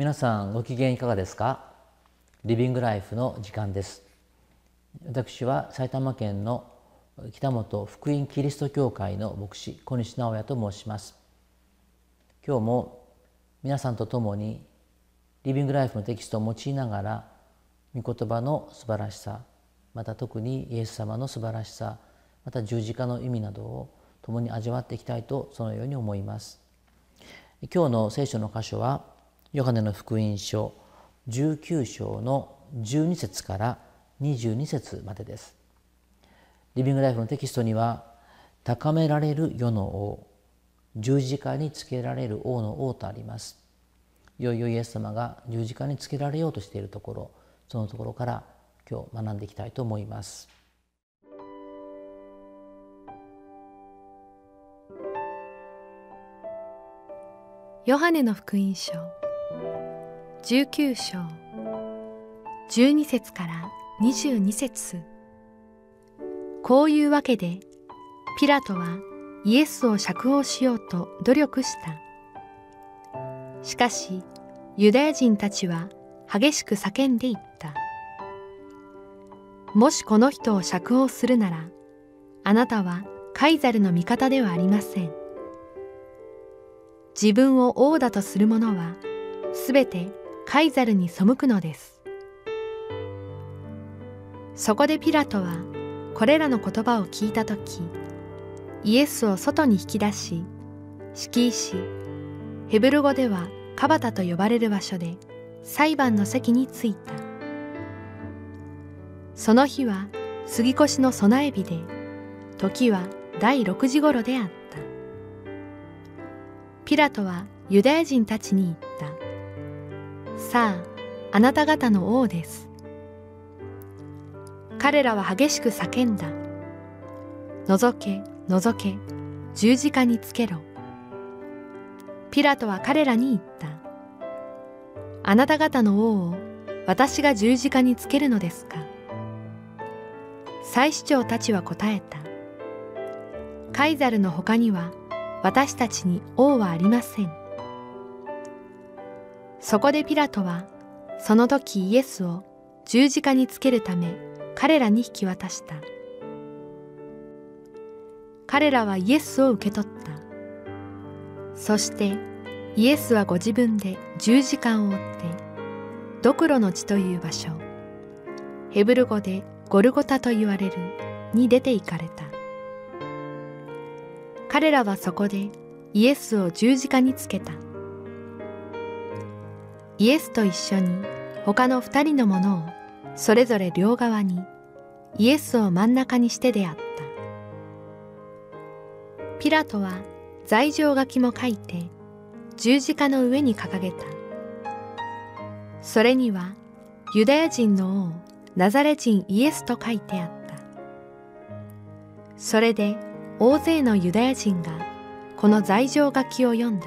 皆さんご機嫌いかがですか？リビングライフの時間です。私は埼玉県の北本福音キリスト教会の牧師小西直也と申します。今日も皆さんと共にリビングライフのテキストを用いながら御言葉の素晴らしさまた特にイエス様の素晴らしさまた十字架の意味などを共に味わっていきたいとそのように思います。今日の聖書の箇所はヨハネの福音書19章の12節から22節までです。リビングライフのテキストには「高められる世の王」「十字架につけられる王の王」とあります。いよいよイエス様が十字架につけられようとしているところそのところから今日学んでいきたいと思います。ヨハネの福音書19章。12節から22節。こういうわけでピラトはイエスを釈放しようと努力した。しかしユダヤ人たちは激しく叫んでいった。もしこの人を釈放するならあなたはカイザルの味方ではありません。自分を王だとする者はすべてカイザルに背くのです。そこでピラトはこれらの言葉を聞いた時イエスを外に引き出し敷石ヘブル語ではカバタと呼ばれる場所で裁判の席に着いた。その日は杉越の備え日で時は第6時頃であった。ピラトはユダヤ人たちに言ったさあ、あなた方の王です。彼らは激しく叫んだ。覗け、覗け、十字架につけろ。ピラトは彼らに言った。あなた方の王を私が十字架につけるのですか祭司長たちは答えた。カイザルの他には私たちに王はありません。そこでピラトはその時イエスを十字架につけるため彼らに引き渡した。彼らはイエスを受け取った。そしてイエスはご自分で十字架を追ってドクロの地という場所ヘブル語でゴルゴタと言われるに出て行かれた。彼らはそこでイエスを十字架につけた。イエスと一緒に他の二人のものをそれぞれ両側にイエスを真ん中にしてであった。ピラトは罪状書きも書いて十字架の上に掲げた。それにはユダヤ人の王ナザレ人イエスと書いてあった。それで大勢のユダヤ人がこの罪状書きを読んだ。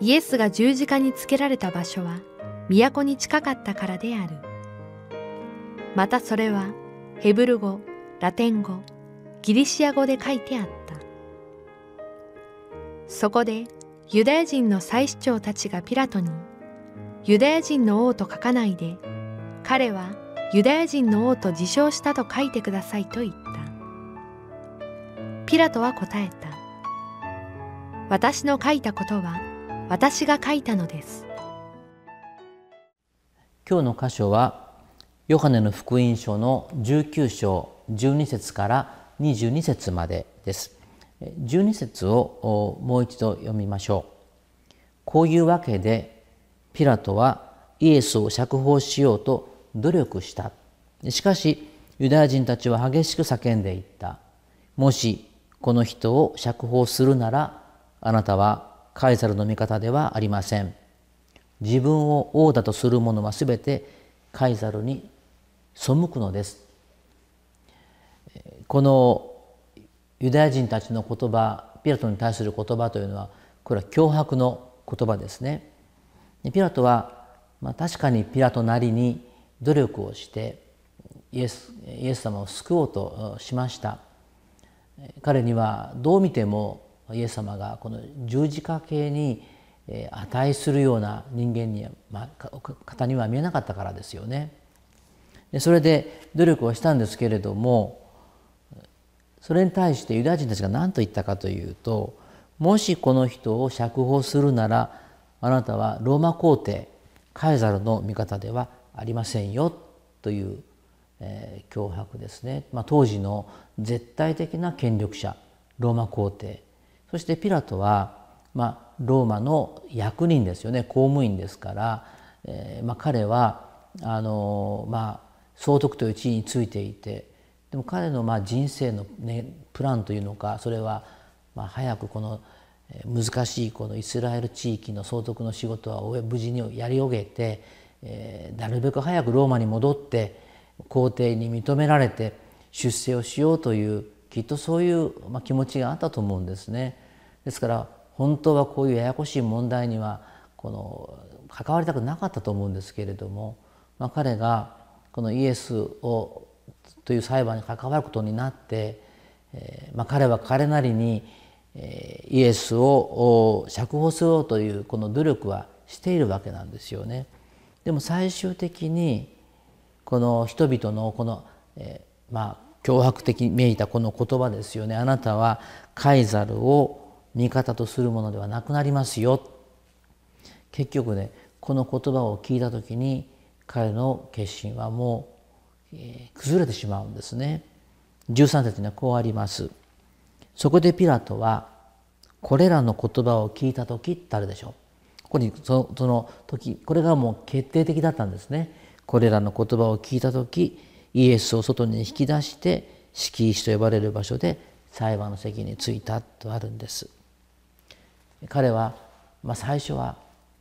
イエスが十字架につけられた場所は都に近かったからである。またそれはヘブル語、ラテン語、ギリシア語で書いてあった。そこでユダヤ人の祭司長たちがピラトにユダヤ人の王と書かないで彼はユダヤ人の王と自称したと書いてくださいと言った。ピラトは答えた。私の書いたことは私が書いたのです。今日の箇所はヨハネの福音書の19章12節から22節までです。12節をもう一度読みましょう。こういうわけでピラトはイエスを釈放しようと努力した。しかしユダヤ人たちは激しく叫んでいった。もしこの人を釈放するならあなたはカイザルの味方ではありません。自分を王だとする者はすべてカイザルに背くのです。このユダヤ人たちの言葉ピラトに対する言葉というのはこれは脅迫の言葉ですね。ピラトは、まあ、確かにピラトなりに努力をしてイエスイエス様を救おうとしました。彼にはどう見てもイエス様がこの十字架系に値するような人間に、まあ、方には見えなかったからですよね。でそれで努力をしたんですけれどもそれに対してユダヤ人たちが何と言ったかというともしこの人を釈放するならあなたはローマ皇帝カエザルの味方ではありませんよというえー、脅迫ですね、まあ、当時の絶対的な権力者ローマ皇帝そしてピラトは、まあ、ローマの役人ですよね公務員ですから、えーまあ、彼はあの、まあ、総督という地位についていてでも彼のまあ人生の、ね、プランというのかそれはまあ早くこの難しいこのイスラエル地域の総督の仕事は無事にやり遂げて、えー、なるべく早くローマに戻って皇帝に認められて出世をしようというきっとそういう、まあ、気持ちがあったと思うんですね。ですから本当はこういうややこしい問題にはこの関わりたくなかったと思うんですけれども、まあ、彼がこのイエスをという裁判に関わることになって、えーまあ、彼は彼なりに、えー、イエスを釈放しようというこの努力はしているわけなんですよね。でも最終的にこの人々のこの、えー、まあ脅迫的にめいたこの言葉ですよねあなたはカイザルを味方とするものではなくなりますよ。結局ねこの言葉を聞いた時に彼の決心はもう、えー、崩れてしまうんですね。13節にはこうあります。そこでピラトはこれらの言葉を聞いた時ってあるでしょう？ここにその時これがもう決定的だったんですね。これらの言葉を聞いた時イエスを外に引き出して敷石と呼ばれる場所で裁判の席に着いたとあるんです。彼は、まあ、最初は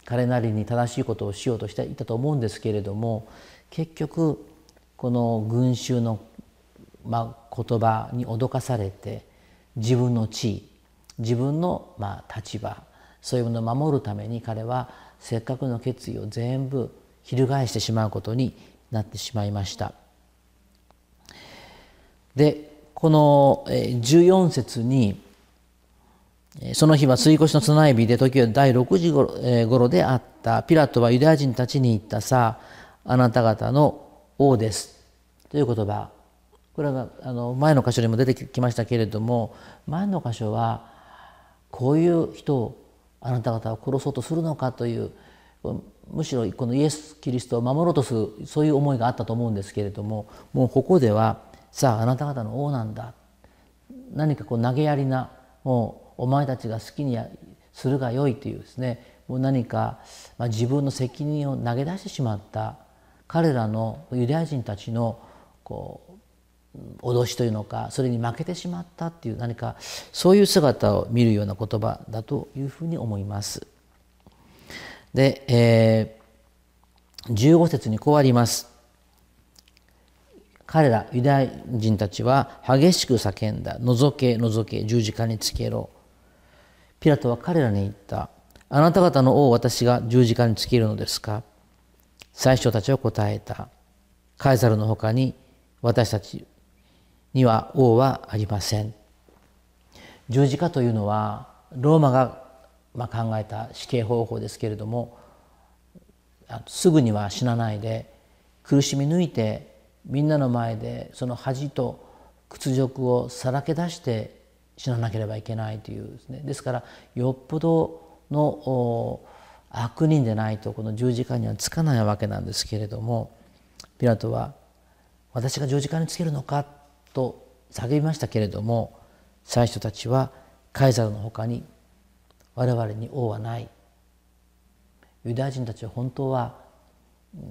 彼なりに正しいことをしようとしていたと思うんですけれども結局この群衆の、まあ、言葉に脅かされて自分の地位自分の、まあ、立場そういうものを守るために彼はせっかくの決意を全部翻してしまうことになってしまいました。でこの14節にその日は追越のつない日で時は第6時ごろ頃であった。ピラトはユダヤ人たちに言ったさあなた方の王です。という言葉。これはあの前の箇所にも出てきましたけれども前の箇所はこういう人をあなた方を殺そうとするのかというむしろこのイエス・キリストを守ろうとするそういう思いがあったと思うんですけれどももうここではさああなた方の王なんだ。何かこう投げやりなもうお前たちが好きにするがよいというですねもう何か、まあ、自分の責任を投げ出してしまった彼らのユダヤ人たちのこう脅しというのかそれに負けてしまったっていう何かそういう姿を見るような言葉だというふうに思います。で、えー、15節にこうあります。彼らユダヤ人たちは激しく叫んだ。覗け、覗け、十字架につけろ。ピラトは彼らに言った。あなた方の王私が十字架につけるのですか？最初たちは答えた。カエサルのほかに私たちには王はありません。十字架というのはローマがま、考えた死刑方法ですけれどもすぐには死なないで苦しみ抜いてみんなの前でその恥と屈辱をさらけ出して死ななければいけないというですねですからよっぽどの悪人でないとこの十字架にはつかないわけなんですけれどもピラトは「私が十字架につけるのか?」と叫びましたけれども最初たちはカイザルのほかに我々に王はないユダヤ人たちは本当は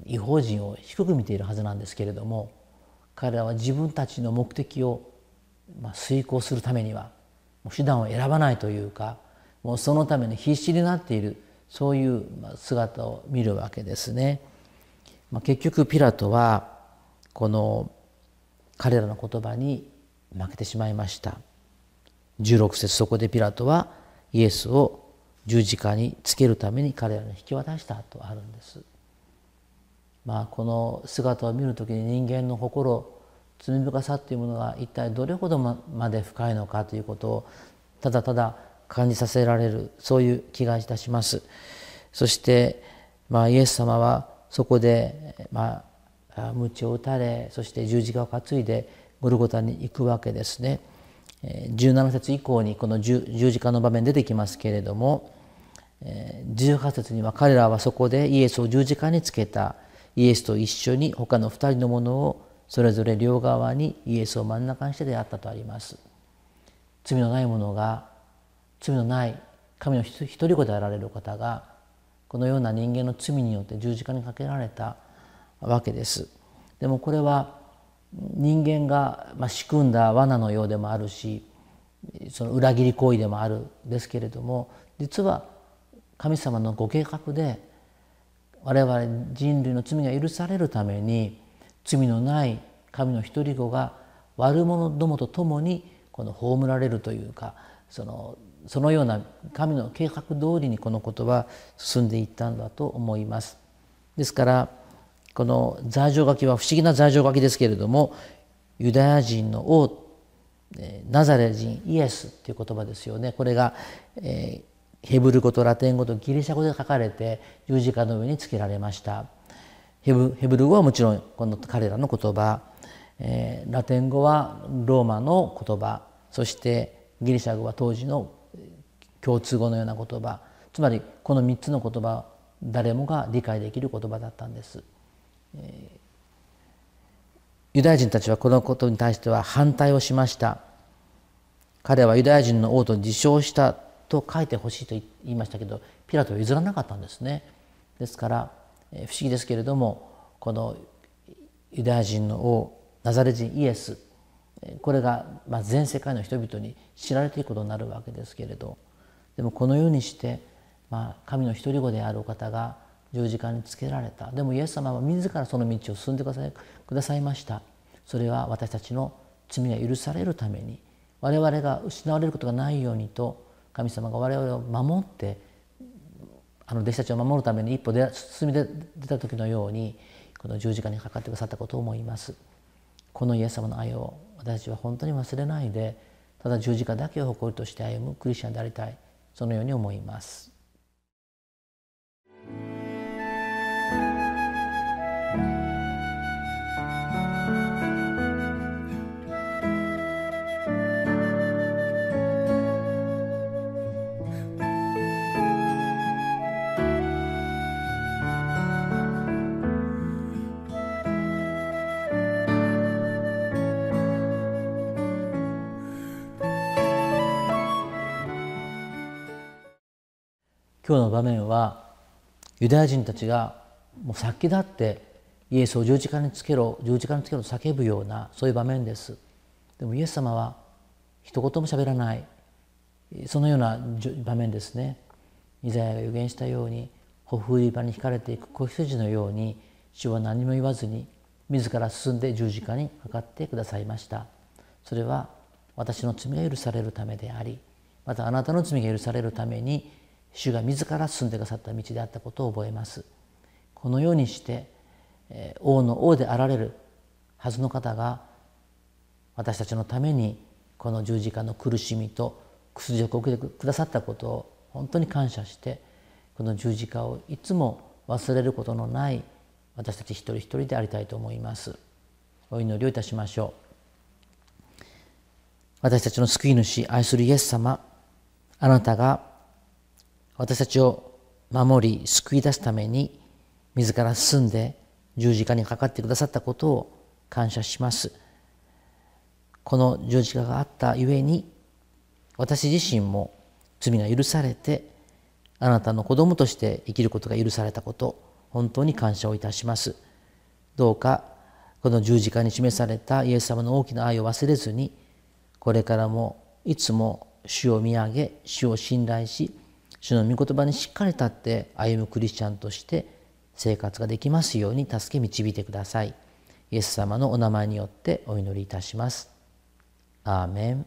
違法人を低く見ているはずなんですけれども彼らは自分たちの目的をまあ、遂行するためには手段を選ばないというかもうそのために必死になっているそういう姿を見るわけですね。まあ、結局ピラトはこの彼らの言葉に負けてしまいました。16節そこでピラトはイエスを十字架につけるために彼らに引き渡したとあるんです。まあ、この姿を見る時に人間の心罪深さというものが一体どれほどまで深いのかということをただただ感じさせられるそういう気がいたします。そして、まあ、イエス様はそこで、まあ、鞭を打たれそして十字架を担いでゴルゴタに行くわけですね。17節以降にこの十字架の場面出てきますけれども18節には彼らはそこでイエスを十字架につけたイエスと一緒に他の2人のものをそれぞれ両側にイエスを真ん中にして出会ったとあります。罪のない者が罪のない神の一人子であられる方がこのような人間の罪によって十字架にかけられたわけです。でもこれは人間が仕組んだ罠のようでもあるしその裏切り行為でもあるんですけれども実は神様のご計画で我々人類の罪が許されるために罪のない神の独り子が悪者どもと共にこの葬られるというかそのそのような神の計画通りにこのことは進んでいったんだと思います。ですからこの罪状書きは不思議な罪状書きですけれどもユダヤ人の王ナザレ人イエスっていう言葉ですよねこれが、えー、ヘブル語とラテン語とギリシャ語で書かれて十字架の上につけられましたヘブヘブル語はもちろんこの彼らの言葉、えー、ラテン語はローマの言葉。そしてギリシャ語は当時の共通語のような言葉。つまりこの3つの言葉誰もが理解できる言葉だったんです。ユダヤ人たちはこのことに対しては反対をしました。彼はユダヤ人の王と自称したと書いてほしいと言いましたけどピラトは譲らなかったんですね。ですから不思議ですけれどもこのユダヤ人の王ナザレ人イエスこれが全世界の人々に知られていくことになるわけですけれどでもこのようにしてまあ神の独り子であるお方が十字架につけられた。でもイエス様は自らその道を進んでくださいくださいました。それは私たちの罪が許されるために我々が失われることがないようにと神様が我々を守ってあの弟子たちを守るために一歩で進み出た時のようにこの十字架にかかってくださったことを思います。このイエス様の愛を私たちは本当に忘れないでただ十字架だけを誇りとして歩むクリスチャンでありたい。そのように思います。今日の場面はユダヤ人たちがもう殺気立ってイエスを十字架につけろ十字架につけろと叫ぶようなそういう場面です。でもイエス様は一言も喋らない。そのような場面ですね。イザヤが予言したようにほふり場に引かれていく子羊のように主は何も言わずに自ら進んで十字架にかかってくださいました。それは私の罪が許されるためでありまたあなたの罪が許されるために主が自ら進んでくださった道であったことを覚えます。このようにして王の王であられるはずの方が私たちのためにこの十字架の苦しみと屈辱を受けてくださったことを本当に感謝してこの十字架をいつも忘れることのない私たち一人一人でありたいと思います。お祈りをいたしましょう。私たちの救い主愛するイエス様あなたが私たちを守り救い出すために自ら進んで十字架にかかってくださったことを感謝します。この十字架があったゆえに私自身も罪が許されてあなたの子供として生きることが許されたこと本当に感謝をいたします。どうかこの十字架に示されたイエス様の大きな愛を忘れずにこれからもいつも主を見上げ主を信頼し主の御言葉にしっかり立って歩むクリスチャンとして生活ができますように助け導いてください。イエス様のお名前によってお祈りいたします。アーメン。